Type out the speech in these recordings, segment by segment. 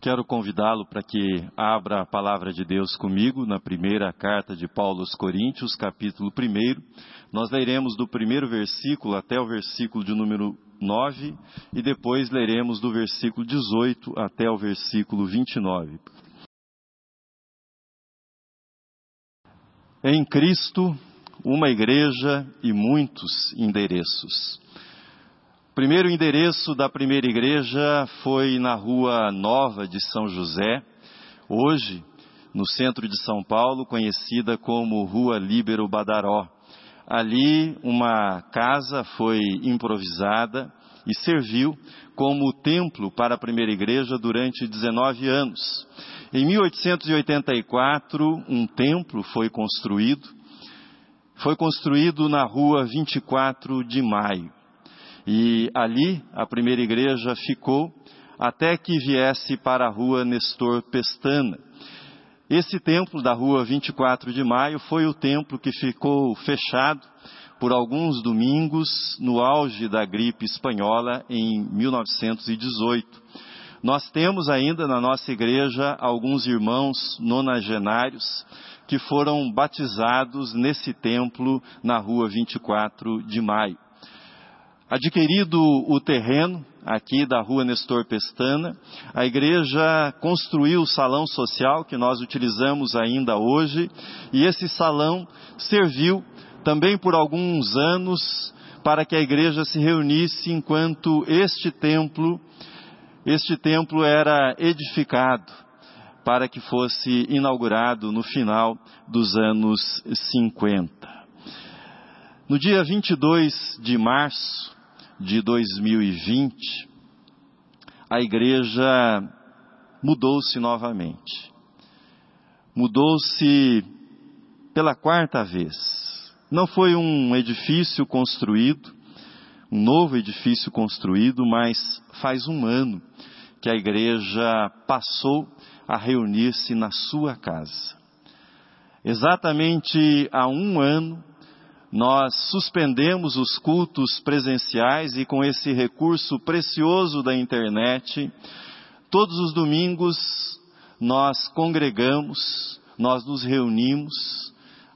Quero convidá-lo para que abra a palavra de Deus comigo na primeira carta de Paulo aos Coríntios, capítulo 1. Nós leremos do primeiro versículo até o versículo de número 9 e depois leremos do versículo 18 até o versículo 29. Em Cristo, uma igreja e muitos endereços. O primeiro endereço da primeira igreja foi na Rua Nova de São José, hoje no centro de São Paulo, conhecida como Rua Líbero Badaró. Ali, uma casa foi improvisada e serviu como templo para a primeira igreja durante 19 anos. Em 1884, um templo foi construído. Foi construído na rua 24 de Maio. E ali a primeira igreja ficou até que viesse para a rua Nestor Pestana. Esse templo da rua 24 de maio foi o templo que ficou fechado por alguns domingos no auge da gripe espanhola em 1918. Nós temos ainda na nossa igreja alguns irmãos nonagenários que foram batizados nesse templo na rua 24 de maio. Adquirido o terreno aqui da rua Nestor Pestana, a igreja construiu o salão social que nós utilizamos ainda hoje, e esse salão serviu também por alguns anos para que a igreja se reunisse enquanto este templo, este templo era edificado para que fosse inaugurado no final dos anos 50. No dia 22 de março de 2020, a igreja mudou-se novamente. Mudou-se pela quarta vez. Não foi um edifício construído, um novo edifício construído, mas faz um ano que a igreja passou a reunir-se na sua casa. Exatamente há um ano, nós suspendemos os cultos presenciais e com esse recurso precioso da internet, todos os domingos nós congregamos, nós nos reunimos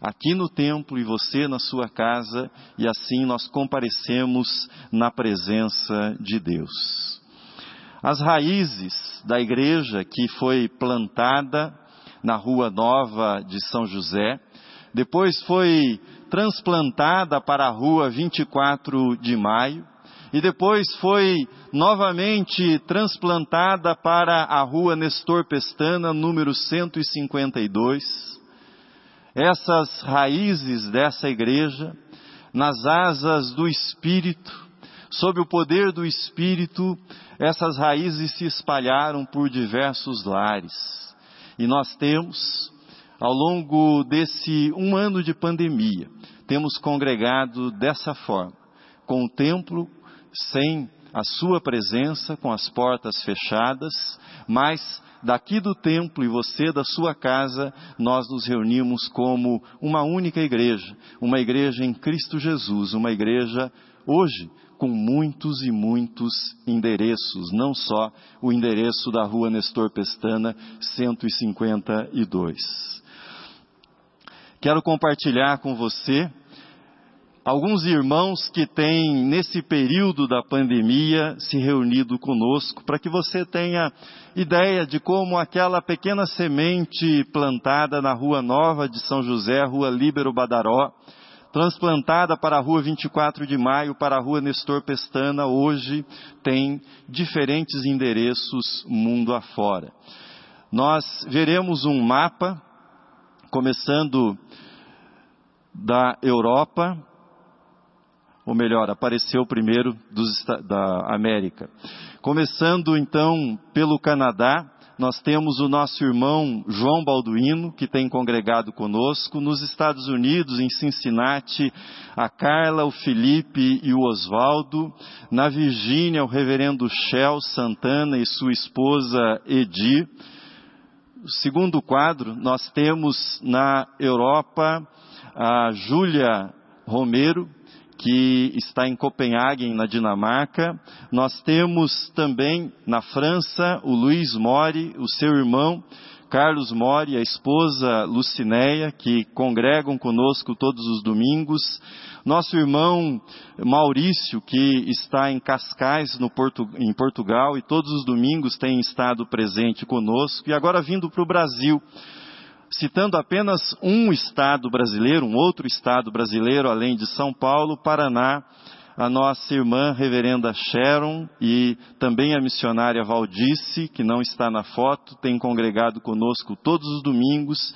aqui no templo e você na sua casa e assim nós comparecemos na presença de Deus. As raízes da igreja que foi plantada na Rua Nova de São José, depois foi transplantada para a rua 24 de maio e depois foi novamente transplantada para a rua Nestor Pestana, número 152. Essas raízes dessa igreja, nas asas do Espírito, sob o poder do Espírito, essas raízes se espalharam por diversos lares. E nós temos ao longo desse um ano de pandemia, temos congregado dessa forma, com o templo sem a sua presença, com as portas fechadas, mas daqui do templo e você da sua casa, nós nos reunimos como uma única igreja, uma igreja em Cristo Jesus, uma igreja hoje com muitos e muitos endereços, não só o endereço da rua Nestor Pestana 152. Quero compartilhar com você alguns irmãos que têm, nesse período da pandemia, se reunido conosco, para que você tenha ideia de como aquela pequena semente plantada na Rua Nova de São José, Rua Líbero Badaró, transplantada para a Rua 24 de Maio, para a Rua Nestor Pestana, hoje tem diferentes endereços mundo afora. Nós veremos um mapa começando da Europa, ou melhor, apareceu primeiro dos, da América. Começando então pelo Canadá, nós temos o nosso irmão João Balduino, que tem congregado conosco. Nos Estados Unidos, em Cincinnati, a Carla, o Felipe e o Oswaldo. Na Virgínia, o reverendo Shell Santana e sua esposa Edi segundo quadro, nós temos na Europa a Júlia Romero, que está em Copenhague, na Dinamarca. Nós temos também na França o Luiz Mori, o seu irmão, Carlos Mori, a esposa Lucinéia, que congregam conosco todos os domingos. Nosso irmão Maurício, que está em Cascais, Porto, em Portugal, e todos os domingos tem estado presente conosco. E agora vindo para o Brasil, citando apenas um estado brasileiro, um outro estado brasileiro, além de São Paulo, Paraná, a nossa irmã reverenda Sharon e também a missionária Valdice, que não está na foto, tem congregado conosco todos os domingos.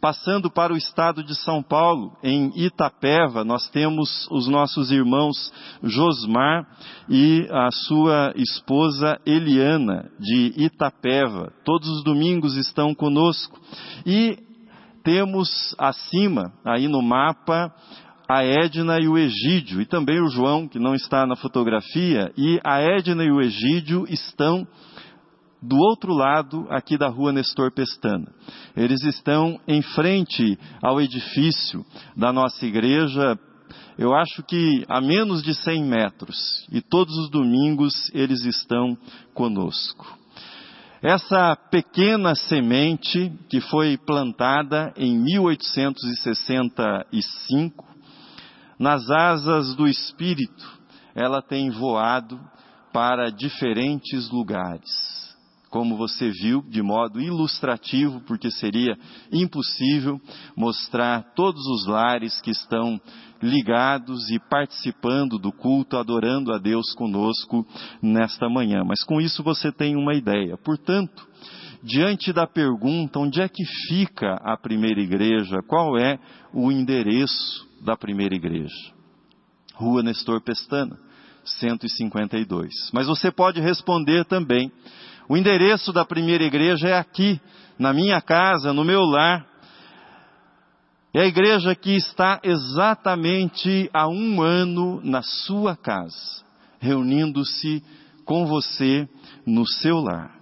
Passando para o estado de São Paulo, em Itapeva, nós temos os nossos irmãos Josmar e a sua esposa Eliana, de Itapeva. Todos os domingos estão conosco. E temos acima, aí no mapa, a Edna e o Egídio, e também o João, que não está na fotografia, e a Edna e o Egídio estão do outro lado aqui da rua Nestor Pestana. Eles estão em frente ao edifício da nossa igreja, eu acho que a menos de 100 metros, e todos os domingos eles estão conosco. Essa pequena semente que foi plantada em 1865, nas asas do Espírito, ela tem voado para diferentes lugares. Como você viu, de modo ilustrativo, porque seria impossível mostrar todos os lares que estão ligados e participando do culto, adorando a Deus conosco nesta manhã. Mas com isso você tem uma ideia. Portanto, diante da pergunta onde é que fica a primeira igreja, qual é o endereço da primeira igreja. Rua Nestor Pestana, 152. Mas você pode responder também: o endereço da primeira igreja é aqui, na minha casa, no meu lar. É a igreja que está exatamente há um ano na sua casa, reunindo-se com você no seu lar.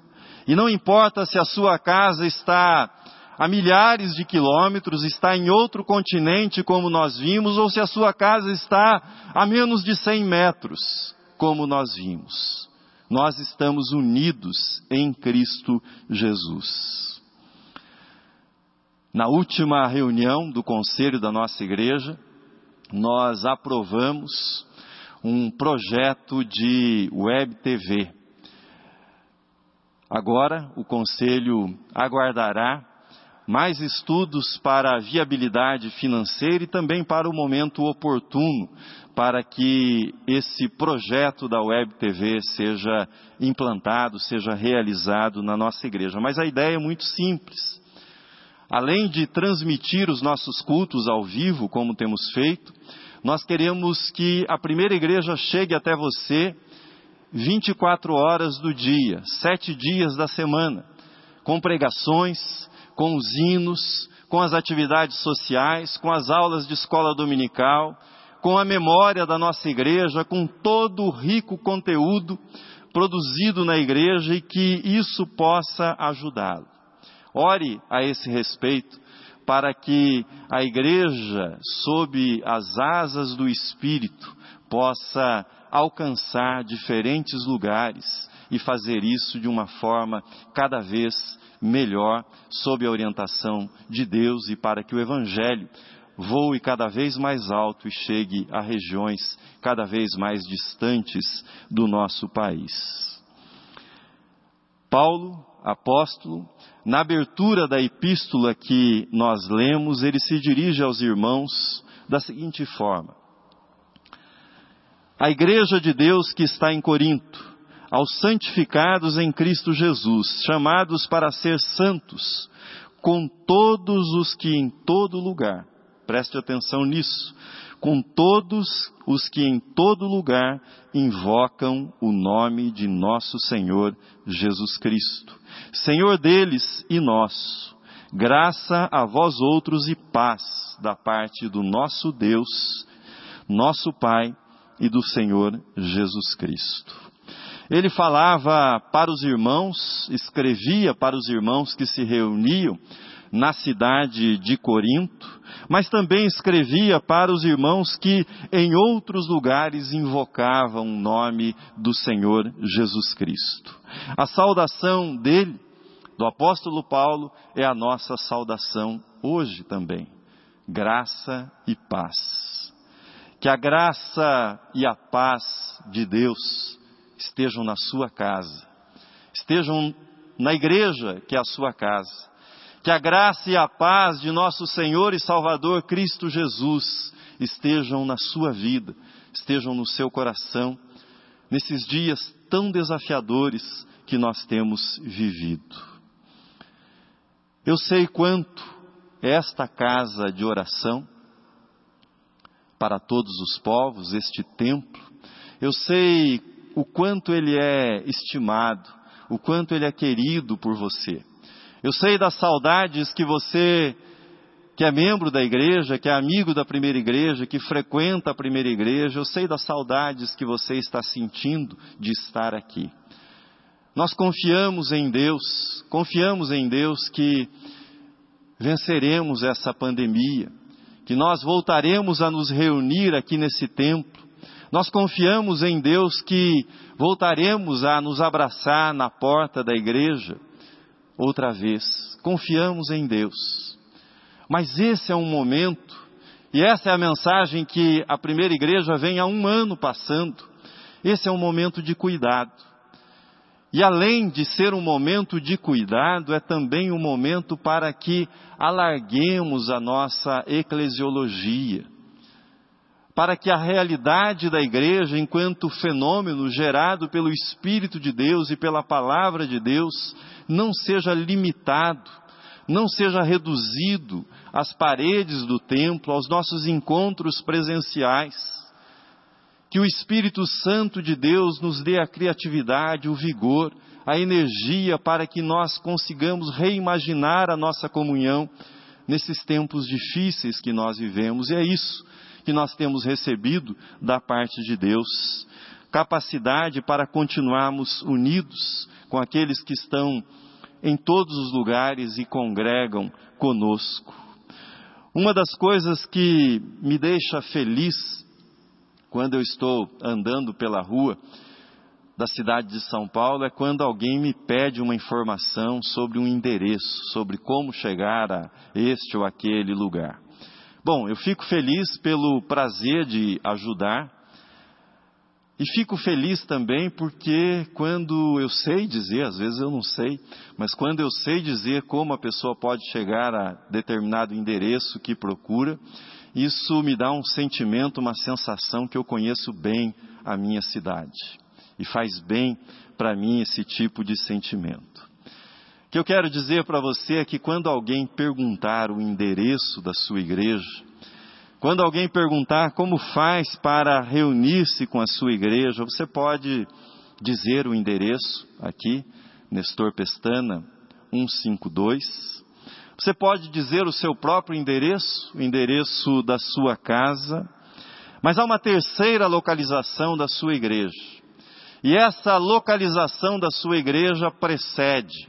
E não importa se a sua casa está a milhares de quilômetros, está em outro continente, como nós vimos, ou se a sua casa está a menos de 100 metros, como nós vimos. Nós estamos unidos em Cristo Jesus. Na última reunião do conselho da nossa igreja, nós aprovamos um projeto de web TV. Agora o conselho aguardará mais estudos para a viabilidade financeira e também para o momento oportuno para que esse projeto da Web TV seja implantado, seja realizado na nossa igreja. Mas a ideia é muito simples. Além de transmitir os nossos cultos ao vivo, como temos feito, nós queremos que a primeira igreja chegue até você 24 horas do dia, sete dias da semana, com pregações, com os hinos, com as atividades sociais, com as aulas de escola dominical, com a memória da nossa igreja, com todo o rico conteúdo produzido na igreja e que isso possa ajudá-lo. Ore a esse respeito para que a igreja, sob as asas do Espírito, possa alcançar diferentes lugares e fazer isso de uma forma cada vez melhor sob a orientação de Deus e para que o Evangelho voe cada vez mais alto e chegue a regiões cada vez mais distantes do nosso país. Paulo, apóstolo, na abertura da epístola que nós lemos, ele se dirige aos irmãos da seguinte forma: A igreja de Deus que está em Corinto, aos santificados em Cristo Jesus, chamados para ser santos, com todos os que em todo lugar, preste atenção nisso, com todos os que em todo lugar invocam o nome de nosso Senhor Jesus Cristo, Senhor deles e nosso. Graça a vós outros e paz da parte do nosso Deus, nosso Pai e do Senhor Jesus Cristo. Ele falava para os irmãos, escrevia para os irmãos que se reuniam na cidade de Corinto, mas também escrevia para os irmãos que em outros lugares invocavam o nome do Senhor Jesus Cristo. A saudação dele, do apóstolo Paulo, é a nossa saudação hoje também. Graça e paz. Que a graça e a paz de Deus estejam na sua casa, estejam na igreja que é a sua casa que a graça e a paz de nosso Senhor e Salvador Cristo Jesus estejam na sua vida, estejam no seu coração, nesses dias tão desafiadores que nós temos vivido. Eu sei quanto esta casa de oração, para todos os povos, este templo, eu sei o quanto ele é estimado, o quanto ele é querido por você. Eu sei das saudades que você, que é membro da igreja, que é amigo da primeira igreja, que frequenta a primeira igreja, eu sei das saudades que você está sentindo de estar aqui. Nós confiamos em Deus, confiamos em Deus que venceremos essa pandemia, que nós voltaremos a nos reunir aqui nesse templo. Nós confiamos em Deus que voltaremos a nos abraçar na porta da igreja outra vez. Confiamos em Deus. Mas esse é um momento, e essa é a mensagem que a primeira igreja vem há um ano passando. Esse é um momento de cuidado. E além de ser um momento de cuidado, é também um momento para que alarguemos a nossa eclesiologia. Para que a realidade da igreja, enquanto fenômeno gerado pelo Espírito de Deus e pela palavra de Deus, não seja limitado, não seja reduzido às paredes do templo, aos nossos encontros presenciais. Que o Espírito Santo de Deus nos dê a criatividade, o vigor, a energia para que nós consigamos reimaginar a nossa comunhão nesses tempos difíceis que nós vivemos. E é isso que nós temos recebido da parte de Deus. Capacidade para continuarmos unidos com aqueles que estão em todos os lugares e congregam conosco. Uma das coisas que me deixa feliz quando eu estou andando pela rua da cidade de São Paulo é quando alguém me pede uma informação sobre um endereço, sobre como chegar a este ou aquele lugar. Bom, eu fico feliz pelo prazer de ajudar, e fico feliz também porque quando eu sei dizer, às vezes eu não sei, mas quando eu sei dizer como a pessoa pode chegar a determinado endereço que procura, isso me dá um sentimento, uma sensação que eu conheço bem a minha cidade. E faz bem para mim esse tipo de sentimento. O que eu quero dizer para você é que quando alguém perguntar o endereço da sua igreja, quando alguém perguntar como faz para reunir-se com a sua igreja, você pode dizer o endereço aqui, Nestor Pestana 152. Você pode dizer o seu próprio endereço, o endereço da sua casa. Mas há uma terceira localização da sua igreja. E essa localização da sua igreja precede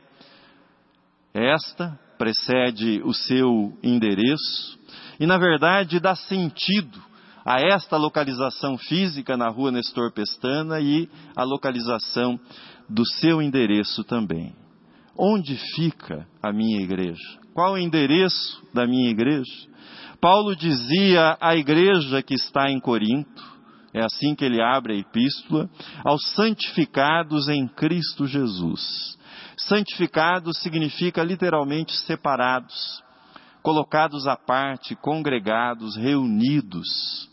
esta, precede o seu endereço, e, na verdade, dá sentido a esta localização física na rua Nestor Pestana e a localização do seu endereço também. Onde fica a minha igreja? Qual o endereço da minha igreja? Paulo dizia à igreja que está em Corinto, é assim que ele abre a epístola, aos santificados em Cristo Jesus. Santificados significa literalmente separados, colocados à parte, congregados, reunidos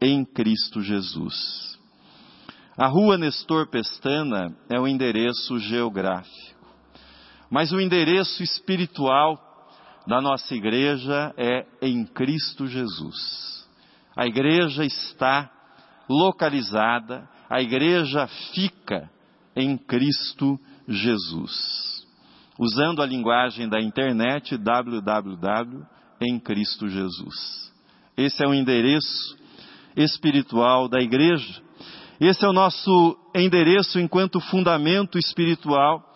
em Cristo Jesus. A rua Nestor Pestana é o endereço geográfico, mas o endereço espiritual da nossa igreja é em Cristo Jesus. A igreja está localizada, a igreja fica em Cristo Jesus usando a linguagem da internet www em Cristo Jesus. Esse é o endereço espiritual da igreja. Esse é o nosso endereço enquanto fundamento espiritual,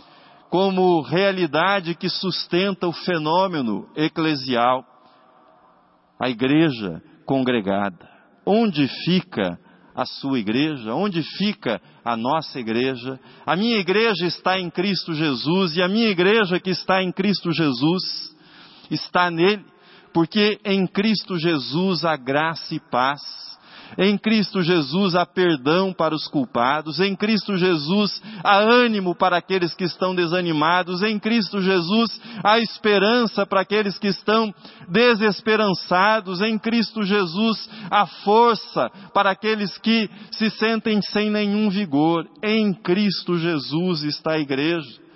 como realidade que sustenta o fenômeno eclesial, a igreja congregada. Onde fica a sua igreja? Onde fica a nossa igreja? A minha igreja está em Cristo Jesus e a minha igreja que está em Cristo Jesus está nele, porque em Cristo Jesus há graça e paz em Cristo Jesus há perdão para os culpados, em Cristo Jesus há ânimo para aqueles que estão desanimados, em Cristo Jesus há esperança para aqueles que estão desesperançados, em Cristo Jesus há força para aqueles que se sentem sem nenhum vigor. Em Cristo Jesus está a igreja.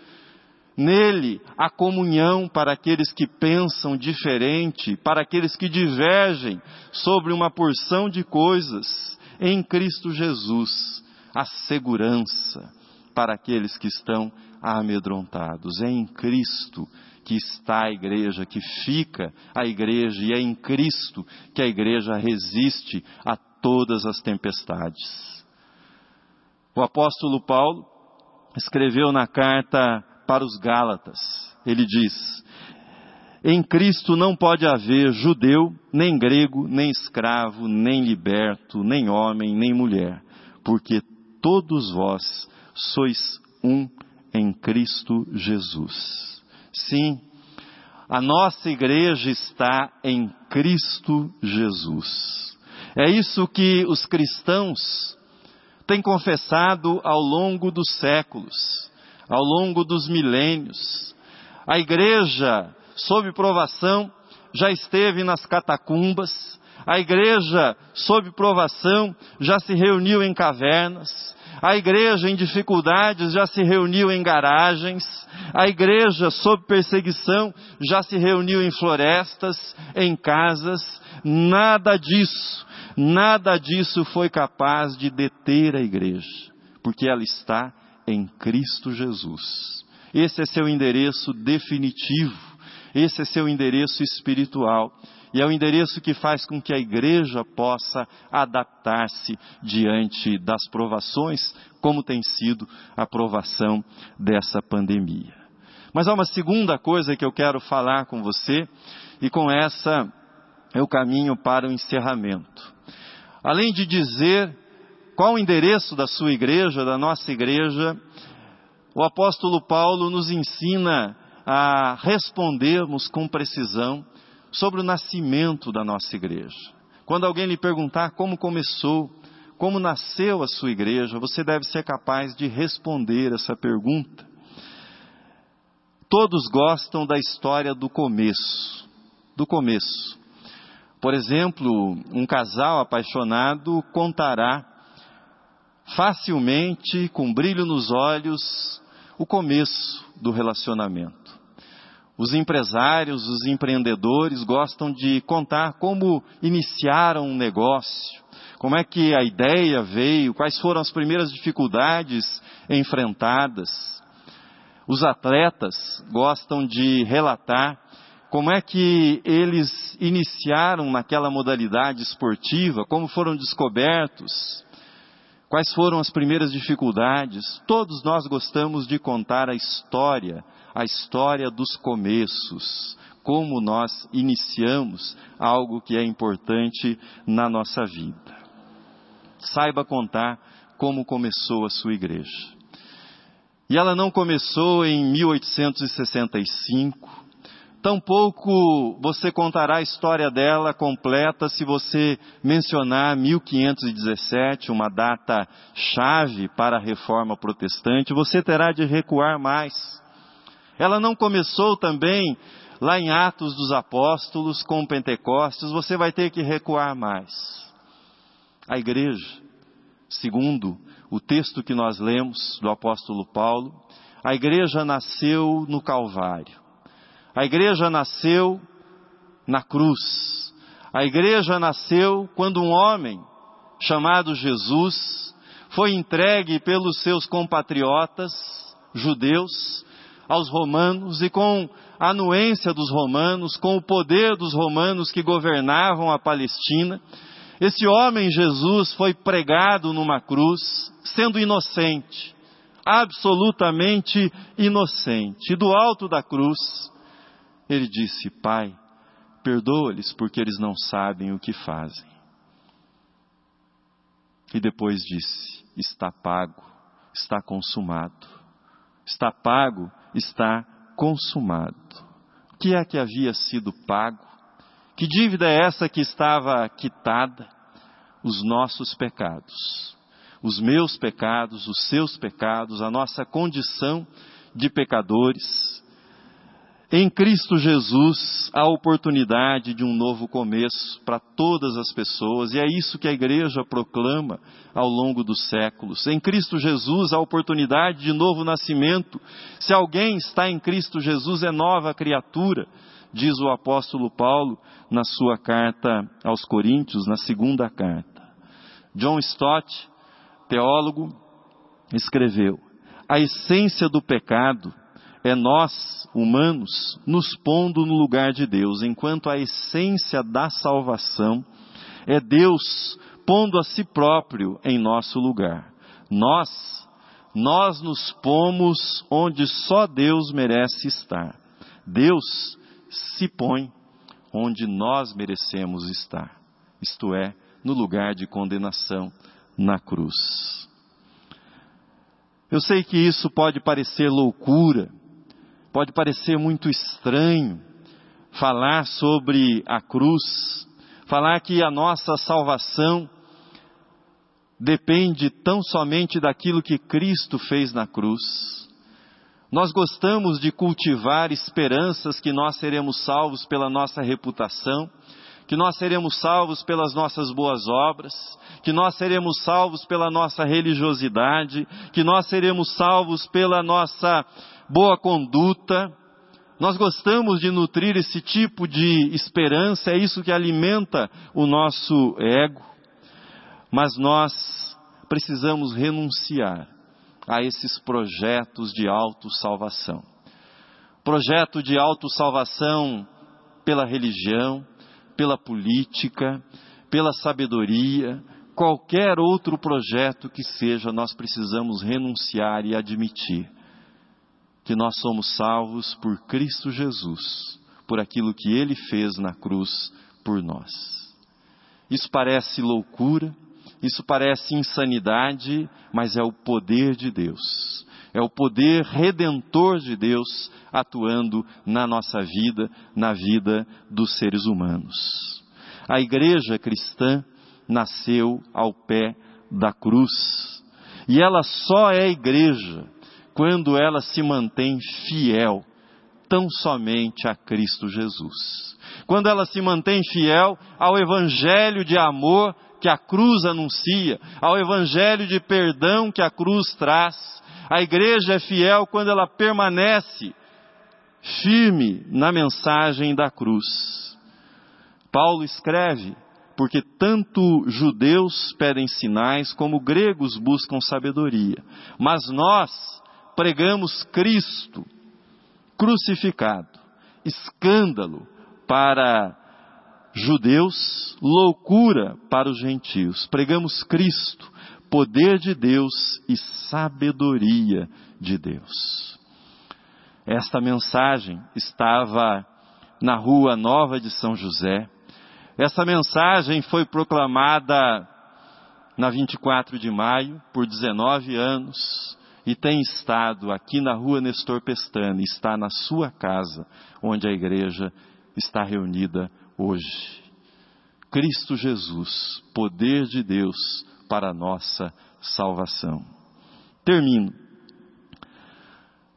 Nele a comunhão para aqueles que pensam diferente, para aqueles que divergem sobre uma porção de coisas. Em Cristo Jesus, a segurança para aqueles que estão amedrontados. É em Cristo que está a igreja, que fica a igreja, e é em Cristo que a igreja resiste a todas as tempestades. O apóstolo Paulo escreveu na carta para os Gálatas. Ele diz: Em Cristo não pode haver judeu, nem grego, nem escravo, nem liberto, nem homem, nem mulher, porque todos vós sois um em Cristo Jesus. Sim, a nossa igreja está em Cristo Jesus. É isso que os cristãos têm confessado ao longo dos séculos ao longo dos milênios. A igreja, sob provação, já esteve nas catacumbas, a igreja, sob provação, já se reuniu em cavernas, a igreja em dificuldades já se reuniu em garagens, a igreja sob perseguição já se reuniu em florestas, em casas, nada disso, nada disso foi capaz de deter a igreja, porque ela está em Cristo Jesus. Esse é seu endereço definitivo, esse é seu endereço espiritual. E é o endereço que faz com que a igreja possa adaptar-se diante das provações, como tem sido a provação dessa pandemia. Mas há uma segunda coisa que eu quero falar com você, e com essa eu caminho para o encerramento. Além de dizer qual o endereço da sua igreja, da nossa igreja? O apóstolo Paulo nos ensina a respondermos com precisão sobre o nascimento da nossa igreja. Quando alguém lhe perguntar como começou, como nasceu a sua igreja, você deve ser capaz de responder essa pergunta. Todos gostam da história do começo, do começo. Por exemplo, um casal apaixonado contará facilmente, com brilho nos olhos, o começo do relacionamento. Os empresários, os empreendedores gostam de contar como iniciaram um negócio, como é que a ideia veio, quais foram as primeiras dificuldades enfrentadas. Os atletas gostam de relatar como é que eles iniciaram naquela modalidade esportiva, como foram descobertos, Quais foram as primeiras dificuldades? Todos nós gostamos de contar a história, a história dos começos, como nós iniciamos algo que é importante na nossa vida. Saiba contar como começou a sua igreja. E ela não começou em 1865, Tampouco você contará a história dela completa se você mencionar 1517, uma data chave para a reforma protestante. Você terá de recuar mais. Ela não começou também lá em Atos dos Apóstolos com Pentecostes, você vai ter que recuar mais. A igreja, segundo o texto que nós lemos do apóstolo Paulo, a igreja nasceu no Calvário. A igreja nasceu na cruz. A igreja nasceu quando um homem chamado Jesus foi entregue pelos seus compatriotas judeus aos romanos e com a anuência dos romanos, com o poder dos romanos que governavam a Palestina, Esse homem, Jesus, foi pregado numa cruz, sendo inocente, absolutamente inocente. E do alto da cruz, ele disse: Pai, perdoa-lhes porque eles não sabem o que fazem. E depois disse: Está pago, está consumado. Está pago, está consumado. O que é que havia sido pago? Que dívida é essa que estava quitada? Os nossos pecados. Os meus pecados, os seus pecados, a nossa condição de pecadores. Em Cristo Jesus, a oportunidade de um novo começo para todas as pessoas, e é isso que a igreja proclama ao longo dos séculos. Em Cristo Jesus, a oportunidade de novo nascimento. Se alguém está em Cristo Jesus, é nova criatura diz o apóstolo Paulo na sua carta aos Coríntios, na segunda carta. John Stott, teólogo, escreveu: A essência do pecado é nós, humanos, nos pondo no lugar de Deus, enquanto a essência da salvação é Deus pondo a si próprio em nosso lugar. Nós, nós nos pomos onde só Deus merece estar. Deus se põe onde nós merecemos estar, isto é, no lugar de condenação na cruz. Eu sei que isso pode parecer loucura, pode parecer muito estranho falar sobre a cruz, falar que a nossa salvação depende tão somente daquilo que Cristo fez na cruz. Nós gostamos de cultivar esperanças que nós seremos salvos pela nossa reputação, que nós seremos salvos pelas nossas boas obras, que nós seremos salvos pela nossa religiosidade, que nós seremos salvos pela nossa boa conduta. Nós gostamos de nutrir esse tipo de esperança, é isso que alimenta o nosso ego. Mas nós precisamos renunciar a esses projetos de autossalvação. Projeto de autossalvação pela religião, pela política, pela sabedoria, qualquer outro projeto que seja, nós precisamos renunciar e admitir que nós somos salvos por Cristo Jesus, por aquilo que Ele fez na cruz por nós. Isso parece loucura, isso parece insanidade, mas é o poder de Deus. É o poder redentor de Deus atuando na nossa vida, na vida dos seres humanos. A igreja cristã nasceu ao pé da cruz. E ela só é igreja quando ela se mantém fiel tão somente a Cristo Jesus. Quando ela se mantém fiel ao evangelho de amor que a cruz anuncia, ao evangelho de perdão que a cruz traz. A igreja é fiel quando ela permanece firme na mensagem da cruz. Paulo escreve, porque tanto judeus pedem sinais como gregos buscam sabedoria, mas nós pregamos Cristo crucificado, escândalo para judeus, loucura para os gentios. Pregamos Cristo, poder de Deus e sabedoria de Deus. Esta mensagem estava na Rua Nova de São José. Essa mensagem foi proclamada na 24 de maio por 19 anos e tem estado aqui na Rua Nestor Pestana, está na sua casa, onde a igreja está reunida hoje. Cristo Jesus, poder de Deus para a nossa salvação. Termino.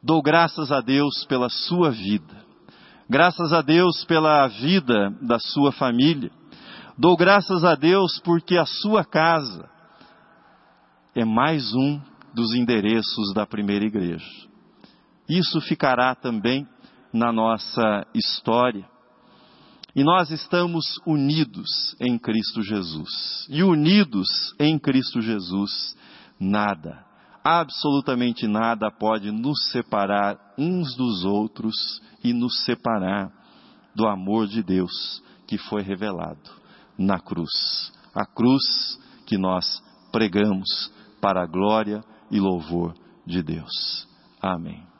Dou graças a Deus pela sua vida, graças a Deus pela vida da sua família, dou graças a Deus porque a sua casa é mais um dos endereços da primeira igreja. Isso ficará também na nossa história. E nós estamos unidos em Cristo Jesus. E unidos em Cristo Jesus, nada, absolutamente nada pode nos separar uns dos outros e nos separar do amor de Deus que foi revelado na cruz. a cruz que nós pregamos para a glória e louvor de Deus. Amém.